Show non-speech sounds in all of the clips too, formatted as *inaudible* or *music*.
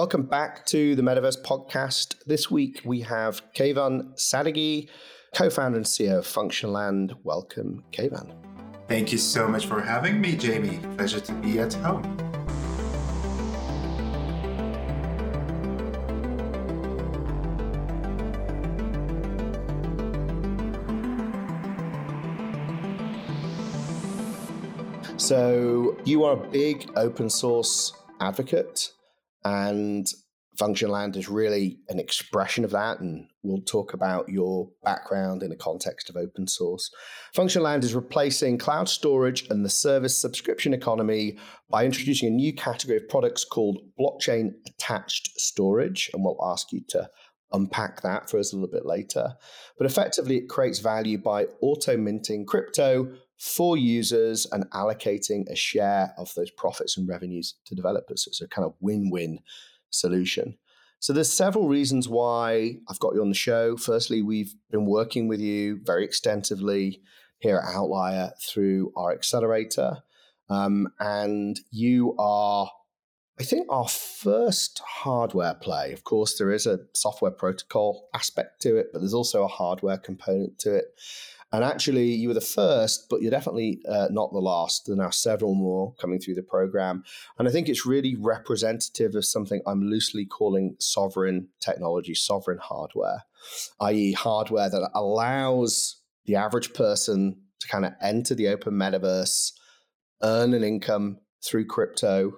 welcome back to the Metaverse podcast. This week we have Keyvan Sadeghi, co-founder and CEO of Functionland. Welcome, Keyvan. Thank you so much for having me, Jamie. Pleasure to be at home. So you are a big open source advocate, and Functionland is really an expression of that. And we'll talk about your background in the context of open source. Functionland is replacing cloud storage and the service subscription economy by introducing a new category of products called blockchain attached storage. And we'll ask you to unpack that for us a little bit later. But effectively, it creates value by auto minting crypto for users and allocating a share of those profits and revenues to developers. So it's a kind of win-win solution. So there's several reasons why I've got you on the show. Firstly, we've been working with you very extensively here at Outlier through our accelerator. Um, and you are, I think, our first hardware play. Of course, there is a software protocol aspect to it, but there's also a hardware component to it. And actually, you were the first, but you're definitely uh, not the last. There are now several more coming through the program. And I think it's really representative of something I'm loosely calling sovereign technology, sovereign hardware, i.e., hardware that allows the average person to kind of enter the open metaverse, earn an income through crypto,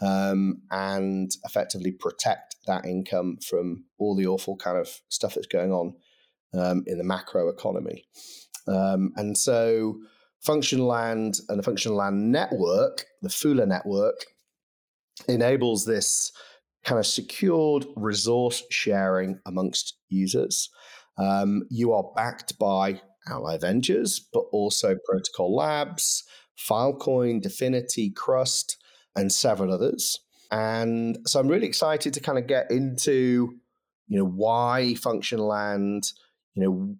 um, and effectively protect that income from all the awful kind of stuff that's going on um, in the macro economy. Um, and so functional land and the Functionland network, the Fula network, enables this kind of secured resource sharing amongst users. Um, you are backed by Outlier Ventures, but also Protocol Labs, Filecoin, DFINITY, Crust, and several others. And so I'm really excited to kind of get into, you know, why Functionland, you know,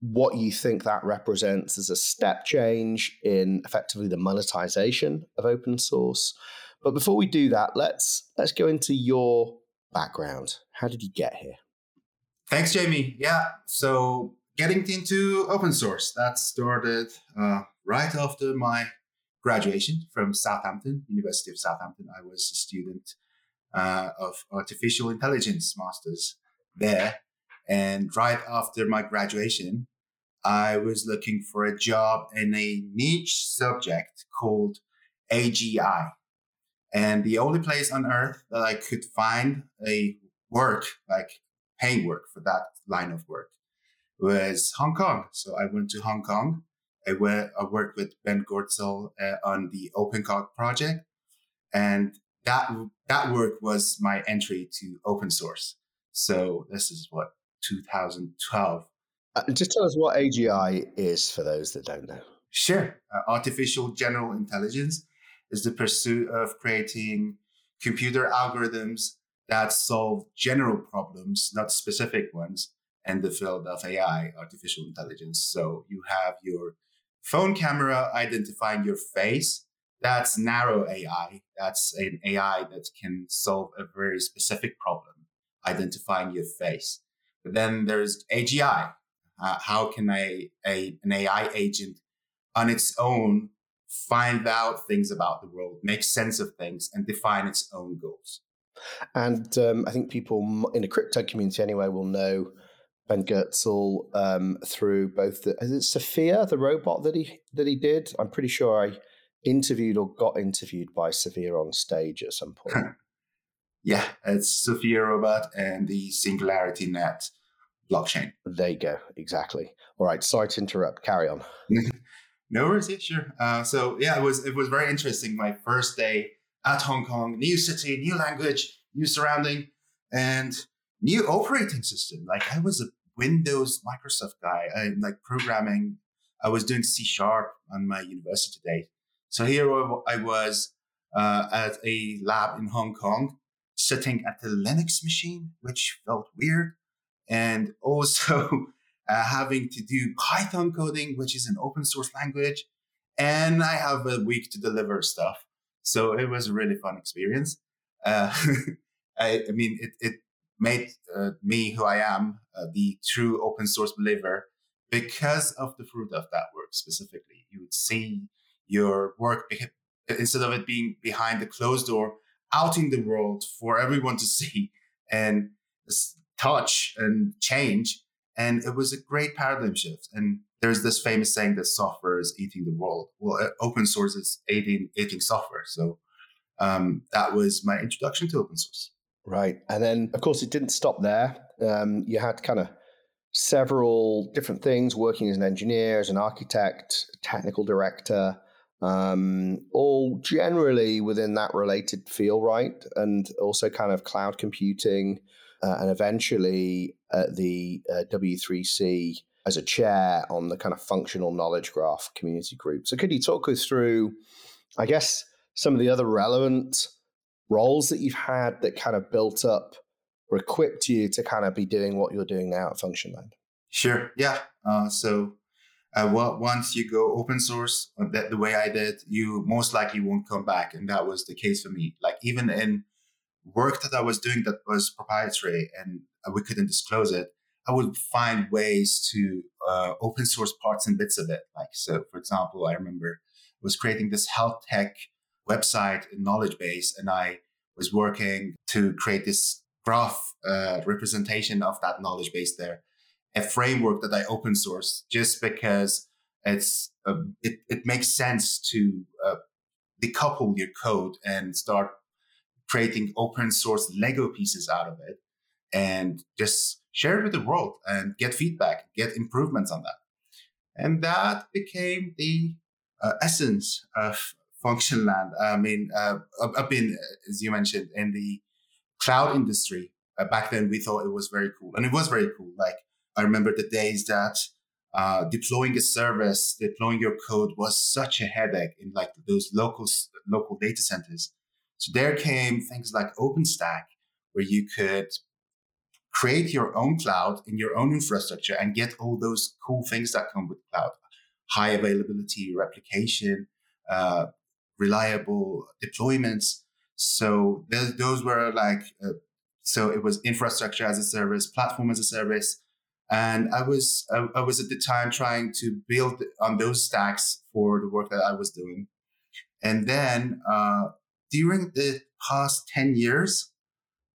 what you think that represents as a step change in effectively the monetization of open source. But before we do that, let's let's go into your background. How did you get here? Thanks, Jamie. Yeah, so getting into open source that started uh, right after my graduation from Southampton, University of Southampton. I was a student uh, of artificial intelligence masters there, and right after my graduation, I was looking for a job in a niche subject called AGI. And the only place on earth that I could find a work, like paying work for that line of work, was Hong Kong. So I went to Hong Kong. I, went, I worked with Ben Goertzel uh, on the OpenCog project. And that, that work was my entry to open source. So this is what 2012. Uh, just tell us what AGI is for those that don't know. Sure. Uh, artificial general intelligence is the pursuit of creating computer algorithms that solve general problems, not specific ones, in the field of AI, artificial intelligence. So you have your phone camera identifying your face. That's narrow AI. That's an AI that can solve a very specific problem, identifying your face. But then there's AGI. Uh, how can a, a, an AI agent on its own find out things about the world, make sense of things, and define its own goals? And um, I think people in the crypto community anyway will know Ben Goertzel um, through both the is it Sophia, the robot that he that he did. I'm pretty sure I interviewed or got interviewed by Sophia on stage at some point. *laughs* yeah, it's Sophia Robot and the SingularityNET blockchain. There you go. Exactly. All right. Sorry to interrupt. Carry on. *laughs* no worries. Yeah, sure. Uh, so yeah, it was it was very interesting. My first day at Hong Kong, new city, new language, new surrounding, and new operating system. Like I was a Windows Microsoft guy. I like programming. I was doing C sharp on my university day. So here I was uh, at a lab in Hong Kong, sitting at the Linux machine, which felt weird and also *laughs* uh, having to do Python coding, which is an open source language. And I have a week to deliver stuff. So it was a really fun experience. Uh, *laughs* I, I mean, it, it made uh, me who I am, uh, the true open source believer, because of the fruit of that work specifically. You would see your work instead of it being behind the closed door, out in the world for everyone to *laughs* see and touch and change. And it was a great paradigm shift. And there's this famous saying that software is eating the world. Well, uh, open source is eating, eating software. So um, that was my introduction to open source. Right. And then, of course, it didn't stop there. Um, you had kind of several different things working as an engineer, as an architect, technical director, um, all generally within that related field, right? And also kind of cloud computing, uh, and eventually at the uh, W3C as a chair on the kind of functional knowledge graph community group. So, could you talk us through, I guess, some of the other relevant roles that you've had that kind of built up or equipped you to kind of be doing what you're doing now at Functionland? Sure. Yeah. Uh, so uh, well, once you go open source uh, that the way I did, you most likely won't come back, and that was the case for me. Like even in work that I was doing that was proprietary and we couldn't disclose it, I would find ways to uh, open source parts and bits of it. Like so, for example, I remember was creating this health tech website and knowledge base, and I was working to create this graph uh, representation of that knowledge base there, a framework that I open source just because it's uh, it, it makes sense to uh, decouple your code and start creating open source Lego pieces out of it and just share it with the world and get feedback, get improvements on that. And that became the uh, essence of Functionland. I mean, uh, I've been, as you mentioned, in the cloud industry. Uh, back then, we thought it was very cool, and it was very cool. Like I remember the days that uh, deploying a service, deploying your code was such a headache in like those local local data centers. So there came things like OpenStack, where you could create your own cloud in your own infrastructure and get all those cool things that come with cloud, high availability, replication, uh, reliable deployments. So those were like, uh, so it was infrastructure as a service, platform as a service. And I was, I, I, was at the time trying to build on those stacks for the work that I was doing. And then, uh, during the past 10 years,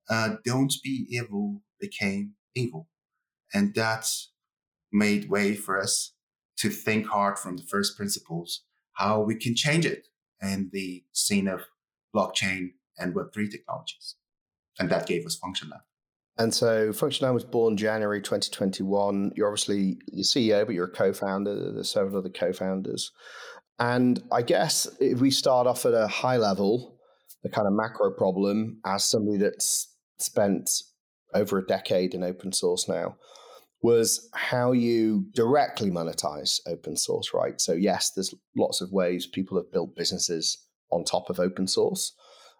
uh, don't be evil became evil. And that made way for us to think hard from the first principles, how we can change it in the scene of blockchain and Web3 technologies. And that gave us Functionland. And so Functionland was born January 2021. You're obviously the CEO, but you're a co-founder. There's several other co-founders. And I guess if we start off at a high level, the kind of macro problem as somebody that's spent over a decade in open source now was how you directly monetize open source, right? So, yes, there's lots of ways people have built businesses on top of open source,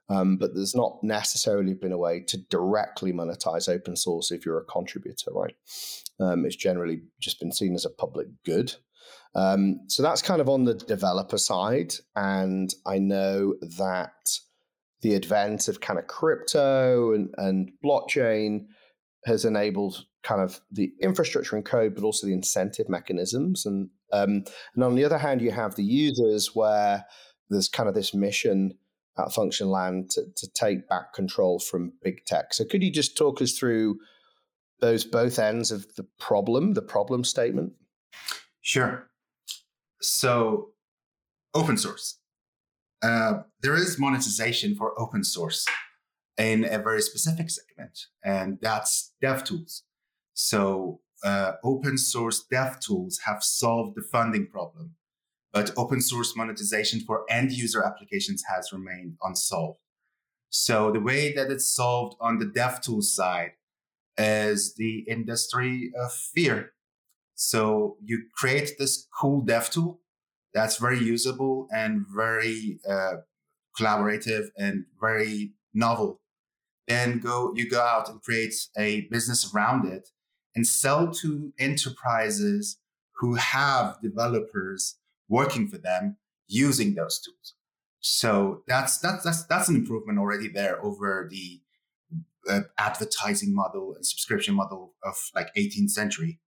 um, but there's not necessarily been a way to directly monetize open source if you're a contributor, right? Um, it's generally just been seen as a public good. Um, so that's kind of on the developer side. And I know that the advent of kind of crypto and, and blockchain has enabled kind of the infrastructure and code, but also the incentive mechanisms. And um, and on the other hand, you have the users where there's kind of this mission at Functionland to, to take back control from big tech. So could you just talk us through those both ends of the problem, the problem statement? Sure. So open source. Uh, there is monetization for open source in a very specific segment, and that's dev tools. So uh, open source dev tools have solved the funding problem, but open source monetization for end user applications has remained unsolved. So the way that it's solved on the dev tool side is the industry of fear. So you create this cool dev tool that's very usable and very uh, collaborative and very novel. Then go you go out and create a business around it and sell to enterprises who have developers working for them using those tools. So that's that's that's that's an improvement already there over the uh, advertising model and subscription model of like 18th century,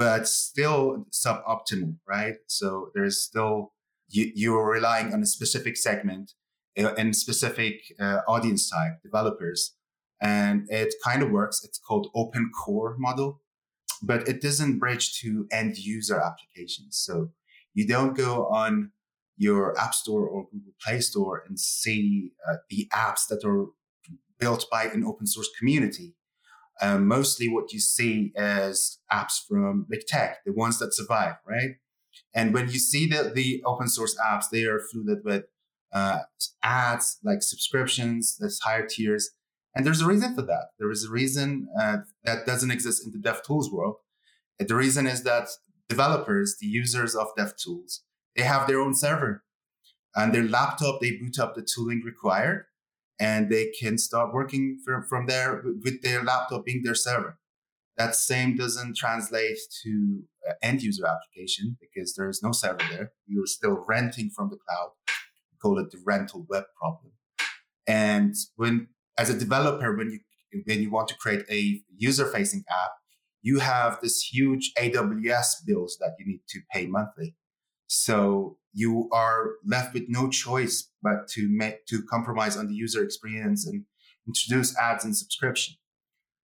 but still suboptimal, right? So there's still you, you're relying on a specific segment uh, and specific uh, audience type, developers, and it kind of works. It's called open core model, but it doesn't bridge to end user applications. So you don't go on your App Store or Google Play Store and see uh, the apps that are built by an open source community. Um, mostly what you see is apps from big tech, the ones that survive, right? And when you see the, the open source apps, they are flooded with uh, ads, like subscriptions, there's higher tiers. And there's a reason for that. There is a reason uh, that doesn't exist in the DevTools world. The reason is that developers, the users of DevTools, they have their own server. And their laptop, they boot up the tooling required and they can start working from, from there with their laptop being their server. That same doesn't translate to uh, end user application because there is no server there. You're still renting from the cloud. We call it the rental web problem. And when, as a developer, when you when you want to create a user facing app, you have this huge AWS bills that you need to pay monthly. So you are left with no choice but to make to compromise on the user experience and introduce ads and subscription.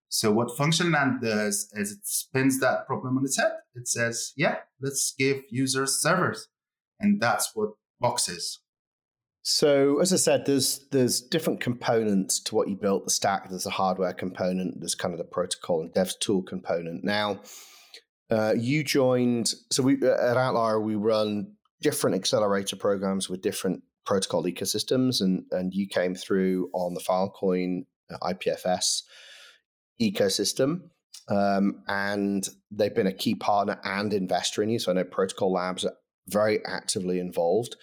So what Functionland does is it spins that problem on its head. It says, yeah, let's give users servers. And that's what Box is. So as I said, there's there's different components to what you built. The stack, there's a hardware component, there's kind of the protocol and dev tool component. Now, uh, you joined. So we at Outlier we run different accelerator programs with different protocol ecosystems, and and you came through on the Filecoin uh, IPFS ecosystem. Um, and they've been a key partner and investor in you. So I know Protocol Labs are very actively involved.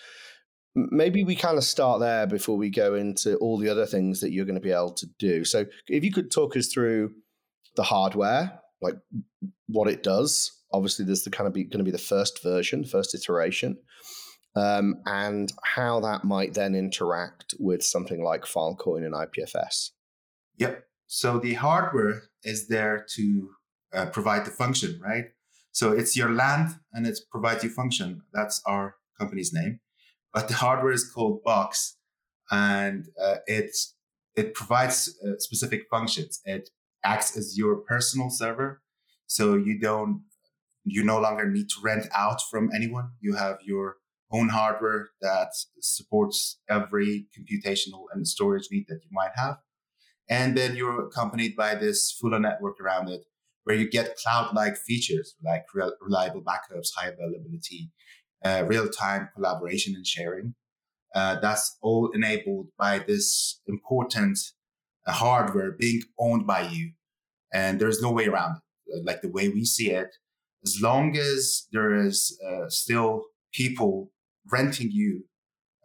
Maybe we kind of start there before we go into all the other things that you're going to be able to do. So if you could talk us through the hardware, like what it does. Obviously, there's the kind of be, going to be the first version, first iteration, um, and how that might then interact with something like Filecoin and IPFS. Yep. So the hardware is there to uh, provide the function, right? So it's your land and it provides you function. That's our company's name. But the hardware is called Box, and uh, it it provides uh, specific functions. It acts as your personal server, so you don't you no longer need to rent out from anyone. You have your own hardware that supports every computational and storage need that you might have. And then you're accompanied by this full network around it where you get cloud-like features like reliable backups, high availability, uh, real-time collaboration and sharing. Uh, that's all enabled by this important hardware being owned by you. And there's no way around it. Like the way we see it, as long as there is uh, still people renting you,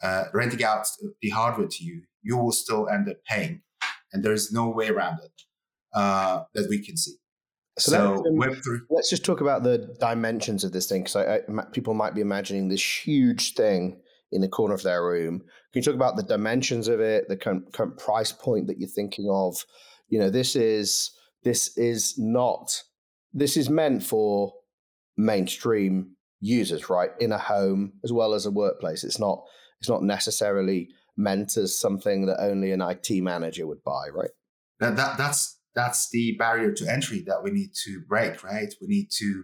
uh, renting out the hardware to you, you will still end up paying and there's no way around it uh, that we can see. So, so um, Web3. Let's just talk about the dimensions of this thing, because people might be imagining this huge thing in the corner of their room. Can you talk about the dimensions of it, the current, current price point that you're thinking of? You know, this is this is not this is meant for mainstream users, right? In a home as well as a workplace. It's not it's not necessarily meant as something that only an IT manager would buy, right? That, that that's that's the barrier to entry that we need to break, right? We need to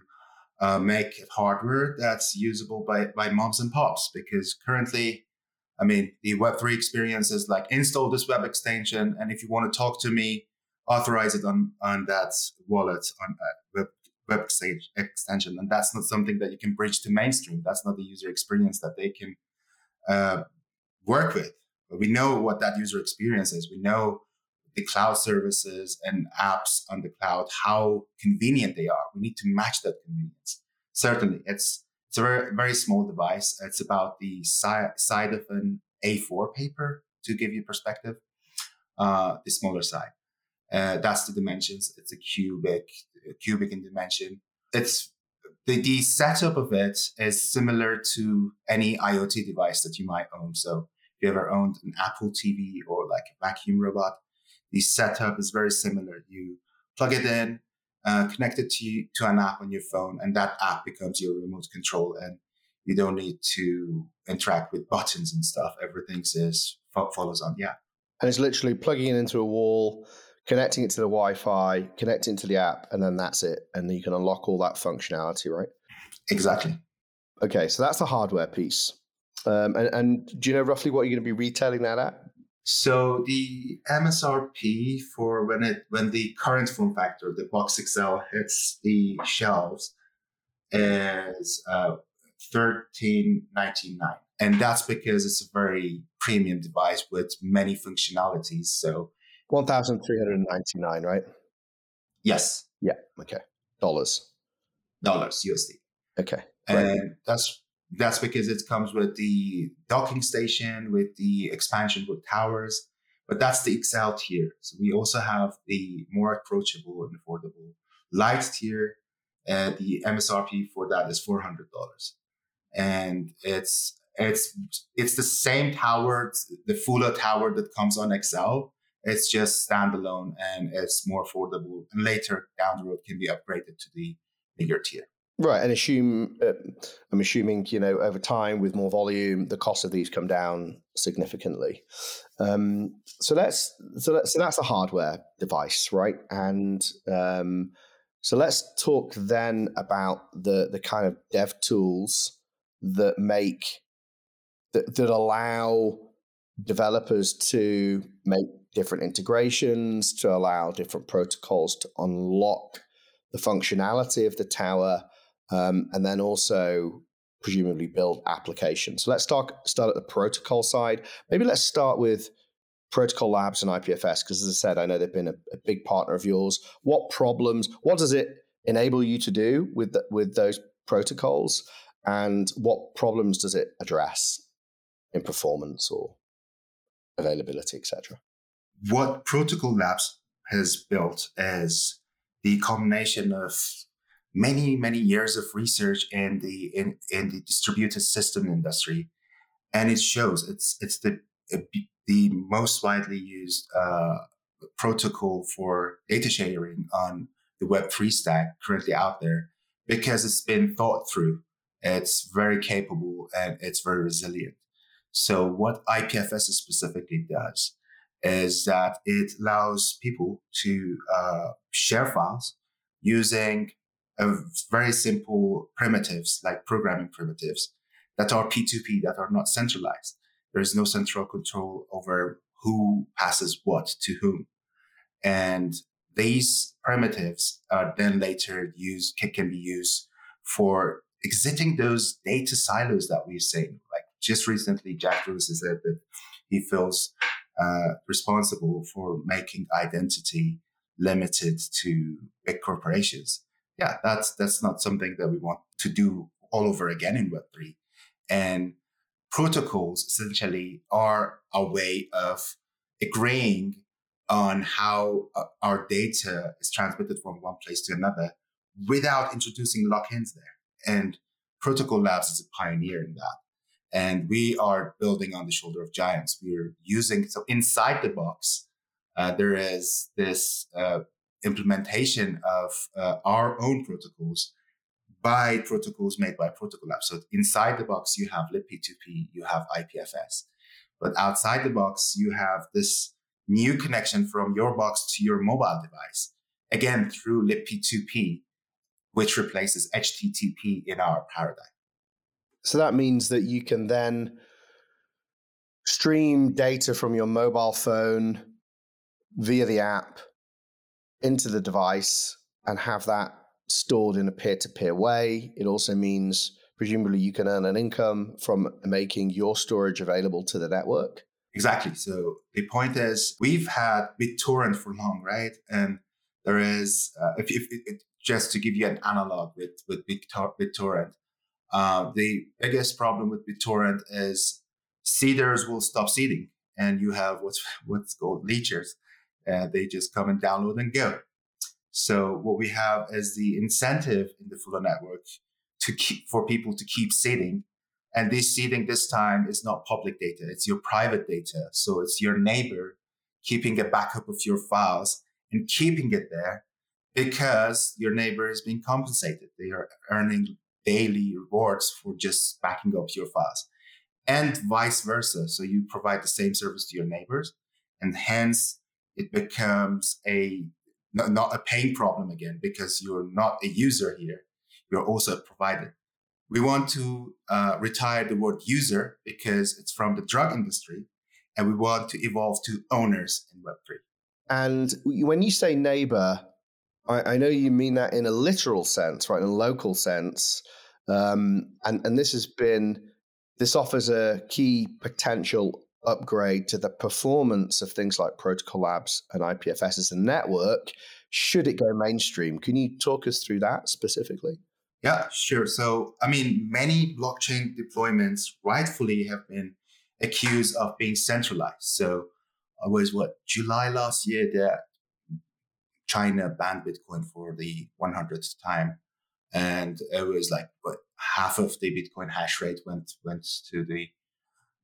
uh, make hardware that's usable by by moms and pops because currently, I mean, the Web three experience is like install this web extension, and if you want to talk to me, authorize it on on that wallet on uh, web web extension, and that's not something that you can bridge to mainstream. That's not the user experience that they can uh, work with. But we know what that user experience is. We know the cloud services and apps on the cloud, how convenient they are. We need to match that convenience. Certainly, it's it's a very, very small device. It's about the si- side of an A4 paper to give you perspective. Uh, the smaller side. Uh, that's the dimensions. It's a cubic, a cubic in dimension. It's the, the setup of it is similar to any IoT device that you might own. So if you ever owned an Apple TV or like a vacuum robot, the setup is very similar. You plug it in, uh, connect it to, to an app on your phone, and that app becomes your remote control. And you don't need to interact with buttons and stuff. Everything is follows on the app. And it's literally plugging it into a wall, connecting it to the Wi-Fi, connecting to the app, and then that's it. And you can unlock all that functionality, right? Exactly. Okay, so that's the hardware piece. Um, and, and do you know roughly what you're going to be retailing that at? So the MSRP for when it when the current form factor, the Box XL, hits the shelves is uh, thirteen ninety nine, and that's because it's a very premium device with many functionalities. So one thousand three hundred ninety nine, right? Yes. Yeah. Okay. Dollars. Dollars USD. Okay. And that's that's because it comes with the docking station, with the expansion with towers. But that's the XL tier. So we also have the more approachable and affordable light tier. And the MSRP for that is four hundred dollars, and it's it's it's the same tower, the Fula tower that comes on XL. It's just standalone and it's more affordable. And later down the road can be upgraded to the bigger tier. Right, and assume uh, I'm assuming you know over time with more volume, the cost of these come down significantly. Um, so that's so that's so that's a hardware device, right? And um, so let's talk then about the the kind of dev tools that make that that allow developers to make different integrations, to allow different protocols to unlock the functionality of the tower um, and then also presumably build applications. So let's start start at the protocol side. Maybe let's start with Protocol Labs and IPFS because, as I said, I know they've been a, a, big partner of yours. What problems? What does it enable you to do with the, with those protocols, and what problems does it address in performance or availability, etc.? What Protocol Labs has built is the combination of many many years of research in the in, in the distributed system industry and it shows it's it's the the most widely used uh, protocol for data sharing on the web3 stack currently out there because it's been thought through it's very capable and it's very resilient. So what ipfs specifically does is that it allows people to uh, share files using of very simple primitives like programming primitives that are P2P, that are not centralized. There is no central control over who passes what to whom. And these primitives are then later used, can be used for exiting those data silos that we've seen. Like just recently, Jack Lewis said that he feels uh, responsible for making identity limited to big corporations yeah, that's that's not something that we want to do all over again in Web3. And protocols essentially are a way of agreeing on how uh, our data is transmitted from one place to another without introducing lock-ins there. And Protocol Labs is a pioneer in that. And we are building on the shoulder of giants. We're using, so inside the box, uh, there is this uh, implementation of uh, our own protocols by protocols made by Protocol Labs. So inside the box, you have libp2p, you have IPFS. But outside the box, you have this new connection from your box to your mobile device, again through libp2p, which replaces HTTP in our paradigm. So that means that you can then stream data from your mobile phone via the app into the device and have that stored in a peer to peer way. It also means, presumably, you can earn an income from making your storage available to the network. Exactly. So the point is, we've had BitTorrent for long, right? And there is, uh, if, if, if, just to give you an analog with with BitTorrent, uh, the biggest problem with BitTorrent is seeders will stop seeding, and you have what's *laughs* what's called leechers they just come and download and go. So what we have is the incentive in the Fula network to keep for people to keep seeding. And this seeding this time is not public data, it's your private data. So it's your neighbor keeping a backup of your files and keeping it there because your neighbor is being compensated. They are earning daily rewards for just backing up your files and vice versa. So you provide the same service to your neighbors and hence it becomes a not a pain problem again because you're not a user here. You're also a provider. We want to uh, retire the word user because it's from the drug industry and we want to evolve to owners in Web3. And when you say neighbor, I, I know you mean that in a literal sense, right? In a local sense. Um, and, and this has been, this offers a key potential upgrade to the performance of things like Protocol Labs and IPFS as a network should it go mainstream. Can you talk us through that specifically? Yeah, sure. So, I mean, many blockchain deployments rightfully have been accused of being centralized. So, it was what July last year that China banned Bitcoin for the 100th time, and it was like what half of the Bitcoin hash rate went went to the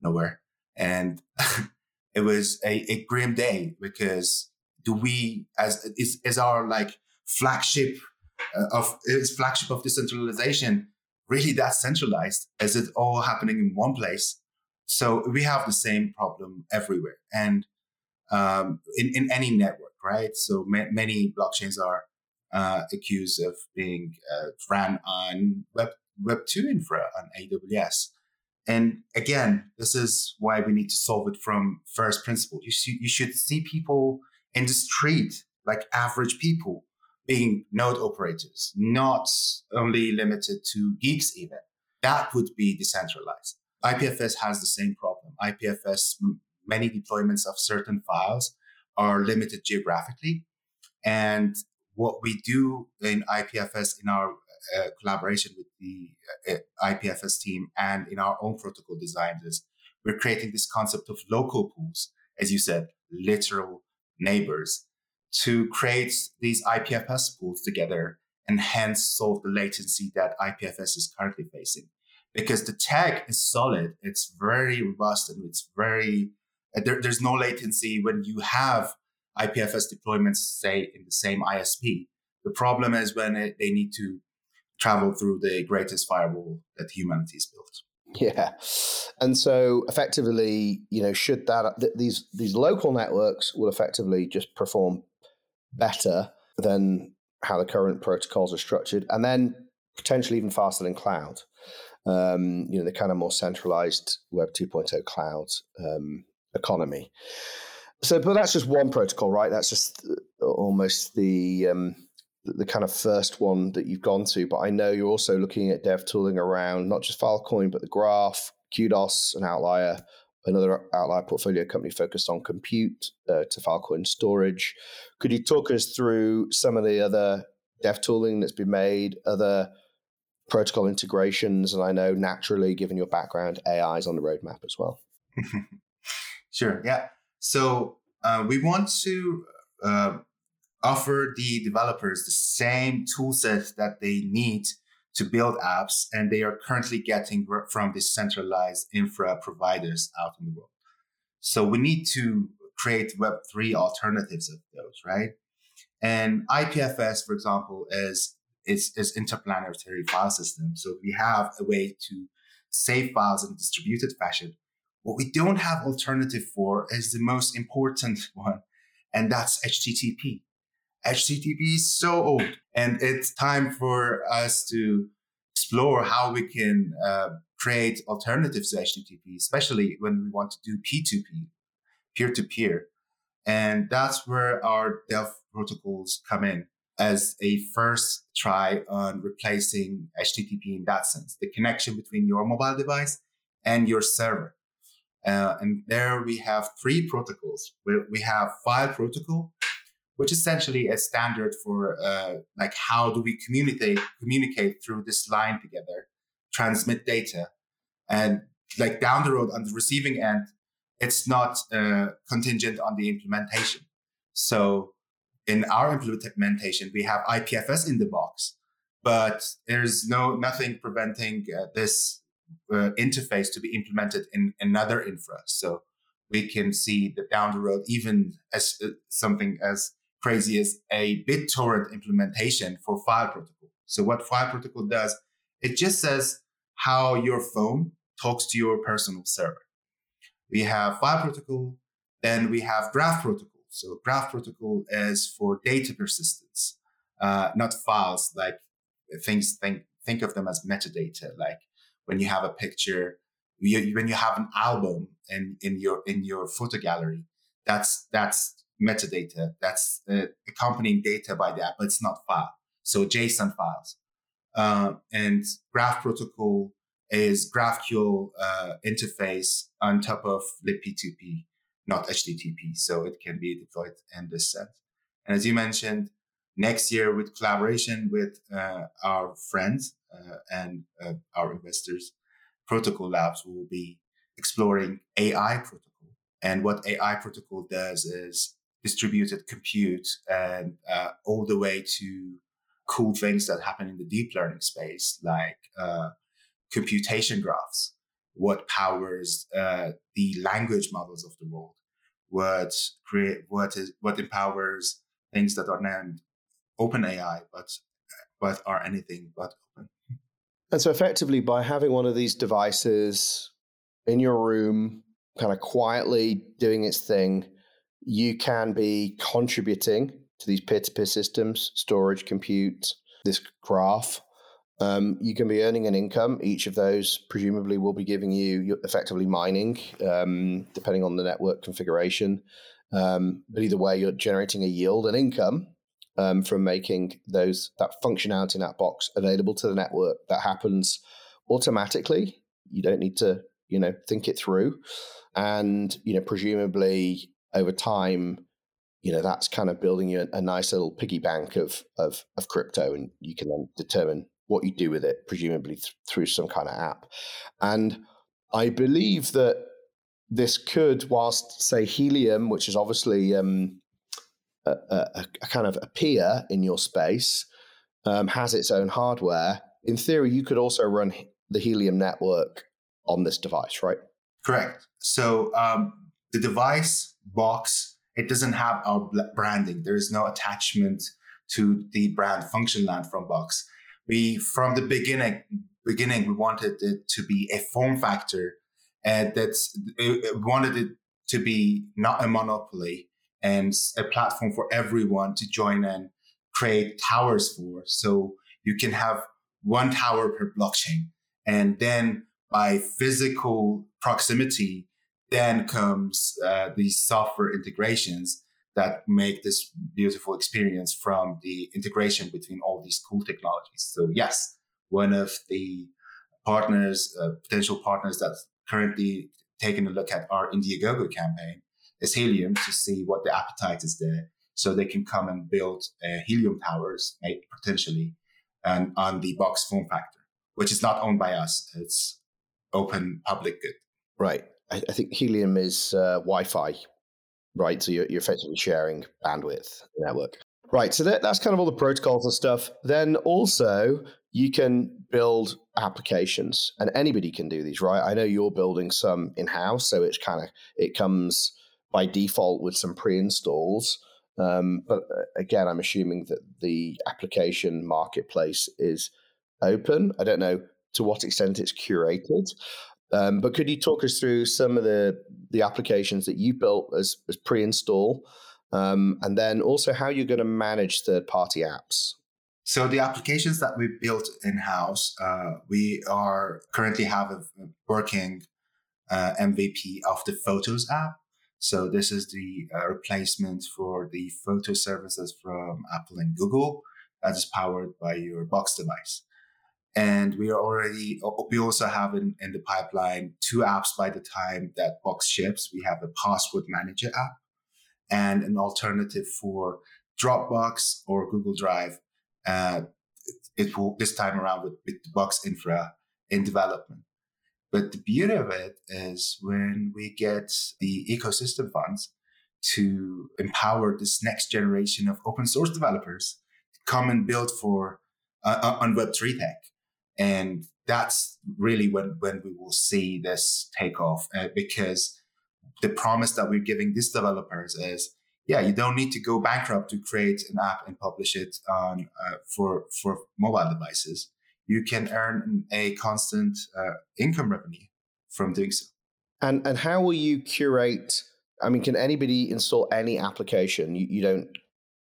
nowhere, and *laughs* it was a, a grim day because do we as is is our like flagship uh, of its flagship of decentralization really that centralized? Is it all happening in one place? So we have the same problem everywhere, and um, in in any network, right? So ma- many blockchains are uh, accused of being uh, ran on Web Web two infra on AWS. And again, this is why we need to solve it from first principle. You, sh- you should see people in the street, like average people, being node operators, not only limited to geeks even. That would be decentralized. IPFS has the same problem. IPFS, many deployments of certain files are limited geographically. And what we do in IPFS in our uh, collaboration with the uh, IPFS team and in our own protocol designs we're creating this concept of local pools, as you said, literal neighbors to create these IPFS pools together and hence solve the latency that IPFS is currently facing. Because the tech is solid, it's very robust, and it's very, uh, there, there's no latency when you have IPFS deployments, say, in the same ISP. The problem is when it, they need to travel through the greatest firewall that humanity has built. Yeah, and so effectively, you know, should that th- these these local networks will effectively just perform better than how the current protocols are structured, and then potentially even faster than cloud. Um, you know, the kind of more centralized Web 2.0 cloud um, economy. So, but that's just one protocol, right? That's just uh, almost the um, the kind of first one that you've gone to, but I know you're also looking at dev tooling around not just Filecoin, but the Graph, Kudos, an outlier, another outlier portfolio company focused on compute uh, to Filecoin storage. Could you talk us through some of the other dev tooling that's been made, other protocol integrations? And I know naturally, given your background, AI is on the roadmap as well. *laughs* sure. Yeah. So uh, we want to uh, offer the developers the same toolset that they need to build apps, and they are currently getting from decentralized infra providers out in the world. So we need to create Web3 alternatives of those, right? And IPFS, for example, is is, is interplanetary file system. So we have a way to save files in a distributed fashion. What we don't have alternative for is the most important *laughs* one, and that's HTTP. HTTP is so old, and it's time for us to explore how we can uh, create alternatives to HTTP, especially when we want to do P2P, peer to peer. And that's where our Delve protocols come in as a first try on replacing HTTP in that sense, the connection between your mobile device and your server. Uh, and there we have three protocols. We have file protocol, which essentially a standard for uh, like how do we communicate communicate through this line together, transmit data, and like down the road on the receiving end, it's not uh, contingent on the implementation. So in our implementation, we have IPFS in the box, but there's no nothing preventing uh, this uh, interface to be implemented in another infra. So we can see that down the road, even as uh, something as crazy is a BitTorrent implementation for file protocol. So what file protocol does, it just says how your phone talks to your personal server. We have file protocol, then we have graph protocol. So graph protocol is for data persistence, uh, not files like things think think of them as metadata. Like when you have a picture, you, when you have an album in, in your in your photo gallery, that's that's metadata. That's uh, accompanying data by the app, but it's not file. So JSON files. Uh, and Graph Protocol is GraphQL uh, interface on top of libp2p, not HTTP. So it can be deployed in this sense. And as you mentioned, next year with collaboration with uh, our friends uh, and uh, our investors, Protocol Labs will be exploring AI protocol. And what AI protocol does is distributed compute and uh, all the way to cool things that happen in the deep learning space, like uh, computation graphs, what powers uh, the language models of the world, what create, what is, what empowers things that are named open AI, but but are anything but open. And so, effectively, by having one of these devices in your room, kind of quietly doing its thing, you can be contributing to these peer-to-peer systems, storage, compute, this graph. Um, you can be earning an income. Each of those presumably will be giving you effectively mining, um, depending on the network configuration. Um, but either way, you're generating a yield and income um, from making those that functionality in that box available to the network. That happens automatically. You don't need to, you know, think it through, and you know, presumably over time, you know, that's kind of building you a, nice little piggy bank of of of crypto, and you can then determine what you do with it, presumably th- through some kind of app. And I believe that this could, whilst say Helium, which is obviously um, a, a, a, kind of a peer in your space, um, has its own hardware. In theory, you could also run the Helium network on this device, right? Correct. So um, the device box it doesn't have our branding. There is no attachment to the brand Functionland from Box. We from the beginning beginning we wanted it to be a form factor and that's wanted it to be not a monopoly and a platform for everyone to join and create towers for. So you can have one tower per blockchain. And then by physical proximity, then comes uh, these software integrations that make this beautiful experience from the integration between all these cool technologies. So yes, one of the partners, uh, potential partners that's currently taking a look at our Indiegogo campaign is Helium to see what the appetite is there. So they can come and build uh, Helium towers, potentially, and on the box form factor, which is not owned by us. It's open public good. Right. I, I think Helium is uh, Wi-Fi, right? So you're, you're effectively sharing bandwidth network. Right. So that, that's kind of all the protocols and stuff. Then also you can build applications, and anybody can do these, right? I know you're building some in house, so it's kind of it comes by default with some pre-installs. Um, but uh, again, I'm assuming that the application marketplace is open. I don't know to what extent it's curated. Um, but could you talk us through some of the the applications that you built as, as pre-install, um, and then also how you're going to manage third party apps? So the applications that we built in house, uh, we are currently have a working uh, MVP of the Photos app. So this is the uh, replacement for the photo services from Apple and Google that is powered by your box device. And we are already, we also have in, in the pipeline two apps by the time that Box ships. We have a password manager app and an alternative for Dropbox or Google Drive. Uh, it will this time around with, with the Box Infra in development. But the beauty of it is when we get the ecosystem funds to empower this next generation of open source developers to come and build for uh, uh on Web3 tech and that's really when, when we will see this take off uh, because the promise that we're giving these developers is yeah, you don't need to go bankrupt to create an app and publish it on uh, for for mobile devices. You can earn a constant uh, income revenue from doing so. And and how will you curate? I mean, can anybody install any application? You, you don't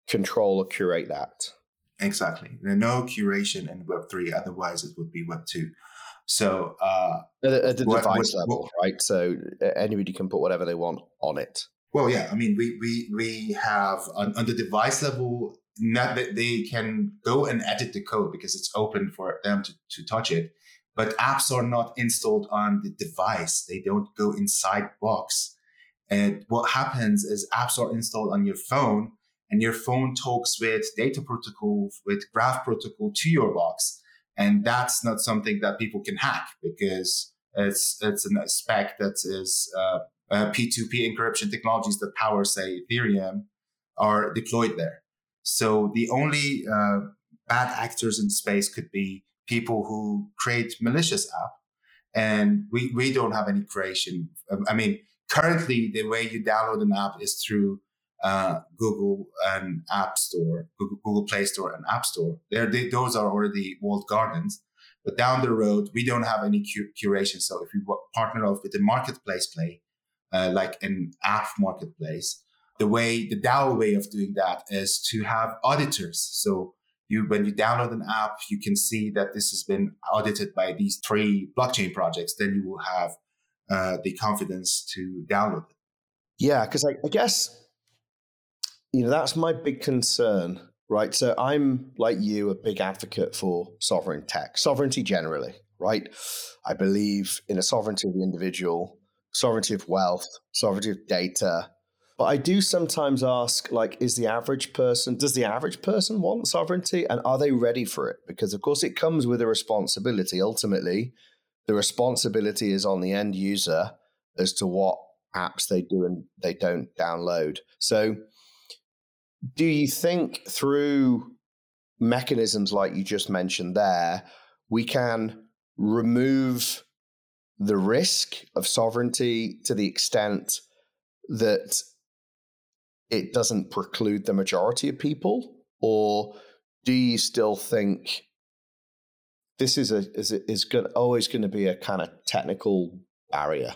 control or curate that. Exactly. There's no curation in Web three. Otherwise, it would be Web two. So uh, at, at the what, device what, level, what, right? So anybody can put whatever they want on it. Well, yeah. I mean, we we we have on, on the device level, not that they can go and edit the code because it's open for them to, to touch it. But apps are not installed on the device. They don't go inside box. And what happens is apps are installed on your phone and your phone talks with data protocol, with graph protocol to your box. And that's not something that people can hack because it's, it's a spec that is, uh, uh, P2P encryption technologies that power, say, Ethereum are deployed there. So the only uh, bad actors in space could be people who create malicious app, and we we don't have any creation. I mean, currently the way you download an app is through uh, Google and App Store, Google, Play Store and App Store. They, those are already walled gardens. But down the road, we don't have any cu- curation. So if we partner off with the marketplace play, uh, like an app marketplace, the way the DAO way of doing that is to have auditors. So you when you download an app, you can see that this has been audited by these three blockchain projects. Then you will have uh, the confidence to download it. Yeah, because I, I guess you know that's my big concern, right? So I'm like you, a big advocate for sovereign tech, sovereignty generally, right? I believe in a sovereignty of the individual, sovereignty of wealth, sovereignty of data, but I do sometimes ask, like, is the average person, does the average person want sovereignty and are they ready for it? Because, of course, it comes with a responsibility. Ultimately, the responsibility is on the end user as to what apps they do and they don't download. So, do you think through mechanisms like you just mentioned there, we can remove the risk of sovereignty to the extent that it doesn't preclude the majority of people, or do you still think this is a is is going always going to be a kind of technical barrier?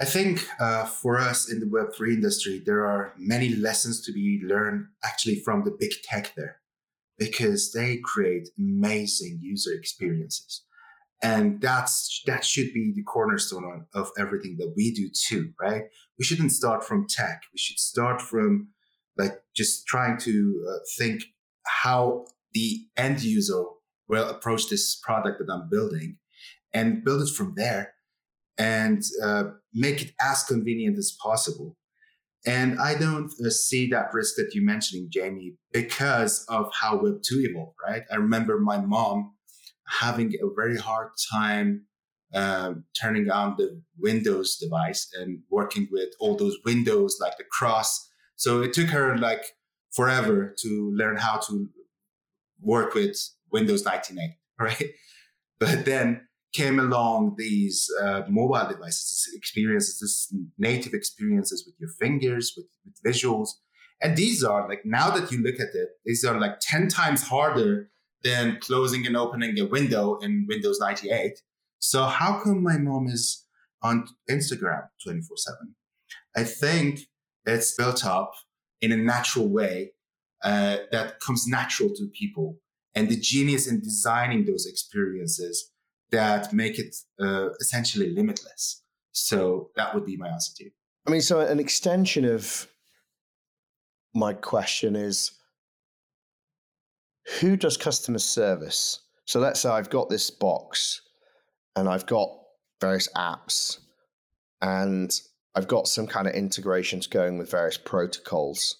I think uh, for us in the Web three industry, there are many lessons to be learned actually from the big tech there, because they create amazing user experiences. And that's that should be the cornerstone of everything that we do too right? We shouldn't start from tech. We should start from like just trying to uh, think how the end user will approach this product that i'm building and build it from there and uh, make it as convenient as possible and i don't uh, see that risk that you're mentioning jamie because of how web 2 evolved right i remember my mom having a very hard time um, turning on the Windows device and working with all those windows like the cross. So it took her like forever to learn how to work with Windows 98, *laughs* right? But then came along these uh, mobile devices, experiences, this native experiences with your fingers, with, with visuals. And these are like, now that you look at it, these are like 10 times harder than closing and opening a window in Windows 98. So how come my mom is on Instagram 24 7? I think it's built up in a natural way uh, that comes natural to people and the genius in designing those experiences that make it uh, essentially limitless. So that would be my answer to you. I mean, so an extension of my question is who does customer service? So let's say I've got this box and I've got various apps and I've got some kind of integrations going with various protocols.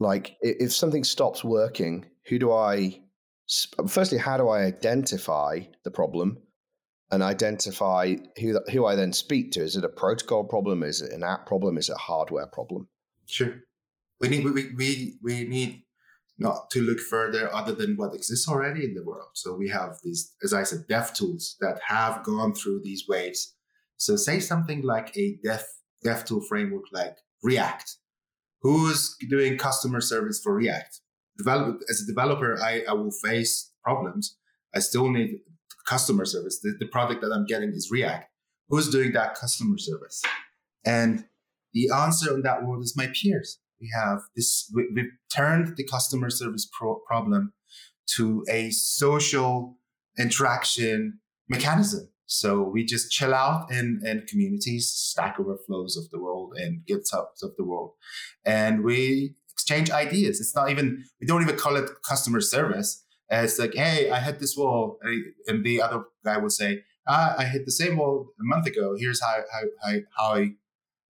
Like if something stops working, who do I firstly how do I identify the problem and identify who who I then speak to? Is it a protocol problem? Is it an app problem? Is it a hardware problem? Sure. We need we we, we need not to look further other than what exists already in the world. So we have these, as I said, dev tools that have gone through these waves. So say something like a dev dev tool framework like React. Who's doing customer service for React? Develop, as a developer, I, I will face problems. I still need customer service. The, the product that I'm getting is React. Who's doing that customer service? And the answer in that world is my peers. We have this, we, have turned the customer service pro- problem to a social interaction mechanism. So we just chill out in, in communities, Stack Overflows of the world and GitHubs of the world. And we exchange ideas. It's not even, we don't even call it customer service. It's like, hey, I hit this wall. And the other guy will say, ah, I hit the same wall a month ago. Here's how, how, how, how I,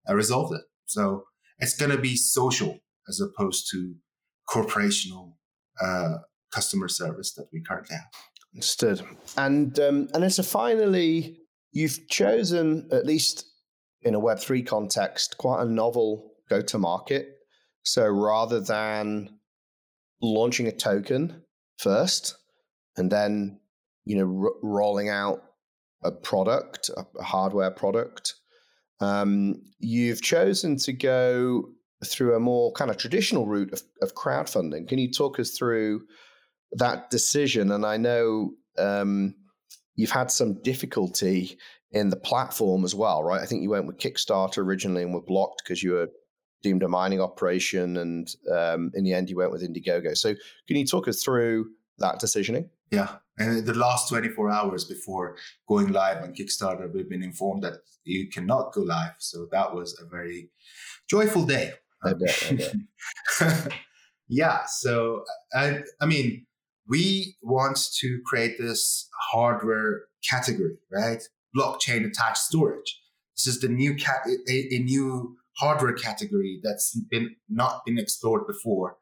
I resolved it. So it's going to be social as opposed to corporational uh, customer service that we currently have. Understood. And um, and then so finally, you've chosen at least in a Web three context quite a novel go to market. So rather than launching a token first and then you know r- rolling out a product, a, hardware product, um, you've chosen to go through a more kind of traditional route of, of crowdfunding. Can you talk us through that decision? And I know um, you've had some difficulty in the platform as well, right? I think you went with Kickstarter originally and were blocked because you were deemed a mining operation, and um, in the end, you went with Indiegogo. So, can you talk us through that decisioning? Yeah, and the last 24 hours before going live on Kickstarter, we've been informed that you cannot go live. So that was a very joyful day. I bet, I bet. *laughs* yeah. So I, I mean, we want to create this hardware category, right? Blockchain attached storage. This is the new cat, a, a new hardware category that's been not been explored before,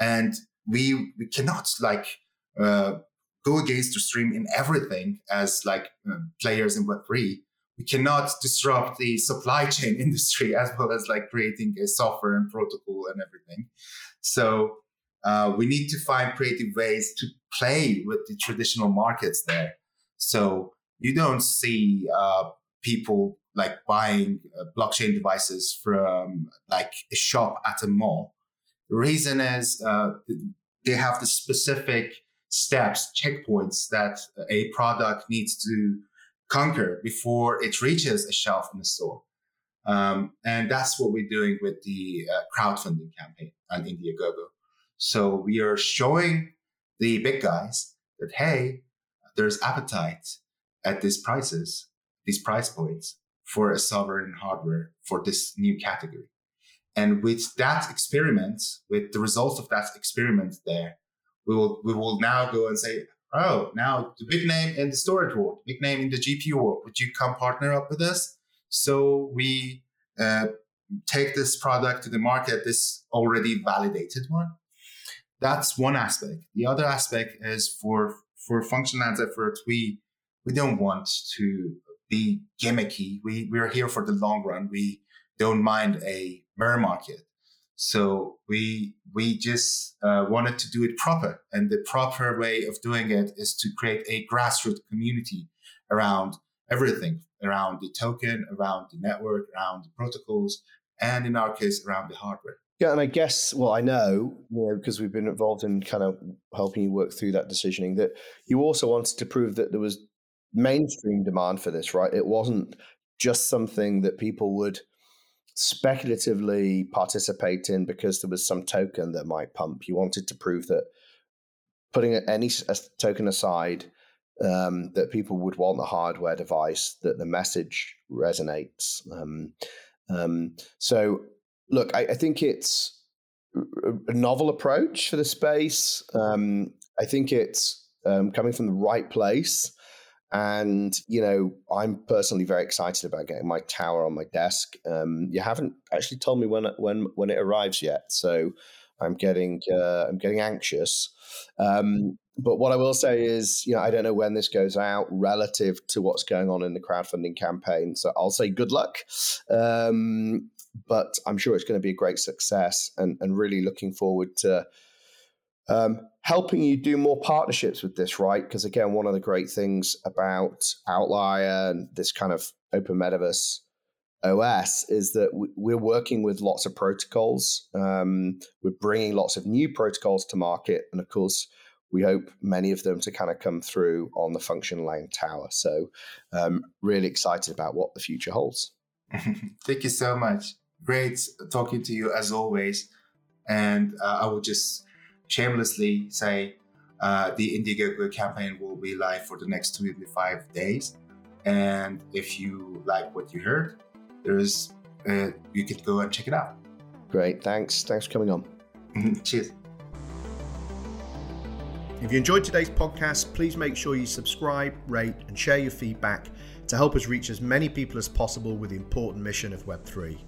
and we we cannot like uh, go against the stream in everything as like uh, players in Web three. We cannot disrupt the supply *laughs* chain industry as well as like creating a software and protocol and everything. So uh, we need to find creative ways to play with the traditional markets there. So you don't see uh, people like buying uh, blockchain devices from like a shop at a mall. The reason is uh, they have the specific steps, checkpoints that a product needs to conquer before it reaches a shelf in the store. Um, and that's what we're doing with the uh, crowdfunding campaign on Indiegogo. So we are showing the big guys that, hey, there's appetite at these prices, these price points for a sovereign hardware for this new category. And with that experiment, with the results of that experiment there, we will, we will now go and say, oh, now the big name in the storage world, big name in the GPU world, would you come partner up with us? So we uh, take this product to the market, this already validated one, that's one aspect. The other aspect is for for Functionland's efforts, we we don't want to be gimmicky. We we're here for the long run. We don't mind a bear market. So we we just uh, wanted to do it proper, and the proper way of doing it is to create a grassroots community around everything, around the token, around the network, around the protocols, and in our case, around the hardware. Yeah, and I guess, well, I know, you know, because we've been involved in kind of helping you work through that decisioning, that you also wanted to prove that there was mainstream demand for this, right? It wasn't just something that people would speculatively participate in because there was some token that might pump. You wanted to prove that putting any token aside, um, that people would want the hardware device, that the message resonates. Um, um, so look, I, I think it's a novel approach for the space. Um, I think it's um, coming from the right place. And, you know, I'm personally very excited about getting my tower on my desk. Um, you haven't actually told me when when when it arrives yet. So I'm getting uh, I'm getting anxious. Um, but what I will say is, you know, I don't know when this goes out relative to what's going on in the crowdfunding campaign. So I'll say good luck. Um, but I'm sure it's going to be a great success and, and really looking forward to um, helping you do more partnerships with this, right? Because again, one of the great things about Outlier and this kind of open metaverse OS is that we're working with lots of protocols. Um, we're bringing lots of new protocols to market. And of course, we hope many of them to kind of come through on the Functionland tower. So, um, really excited about what the future holds. *laughs* Thank you so much. Great talking to you as always. And uh, I will just shamelessly say uh, the Indiegogo campaign will be live for the next 25 days. And if you like what you heard, there's uh, you could go and check it out. Great, thanks. Thanks for coming on. Cheers. If you enjoyed today's podcast, please make sure you subscribe, rate, and share your feedback to help us reach as many people as possible with the important mission of Web3.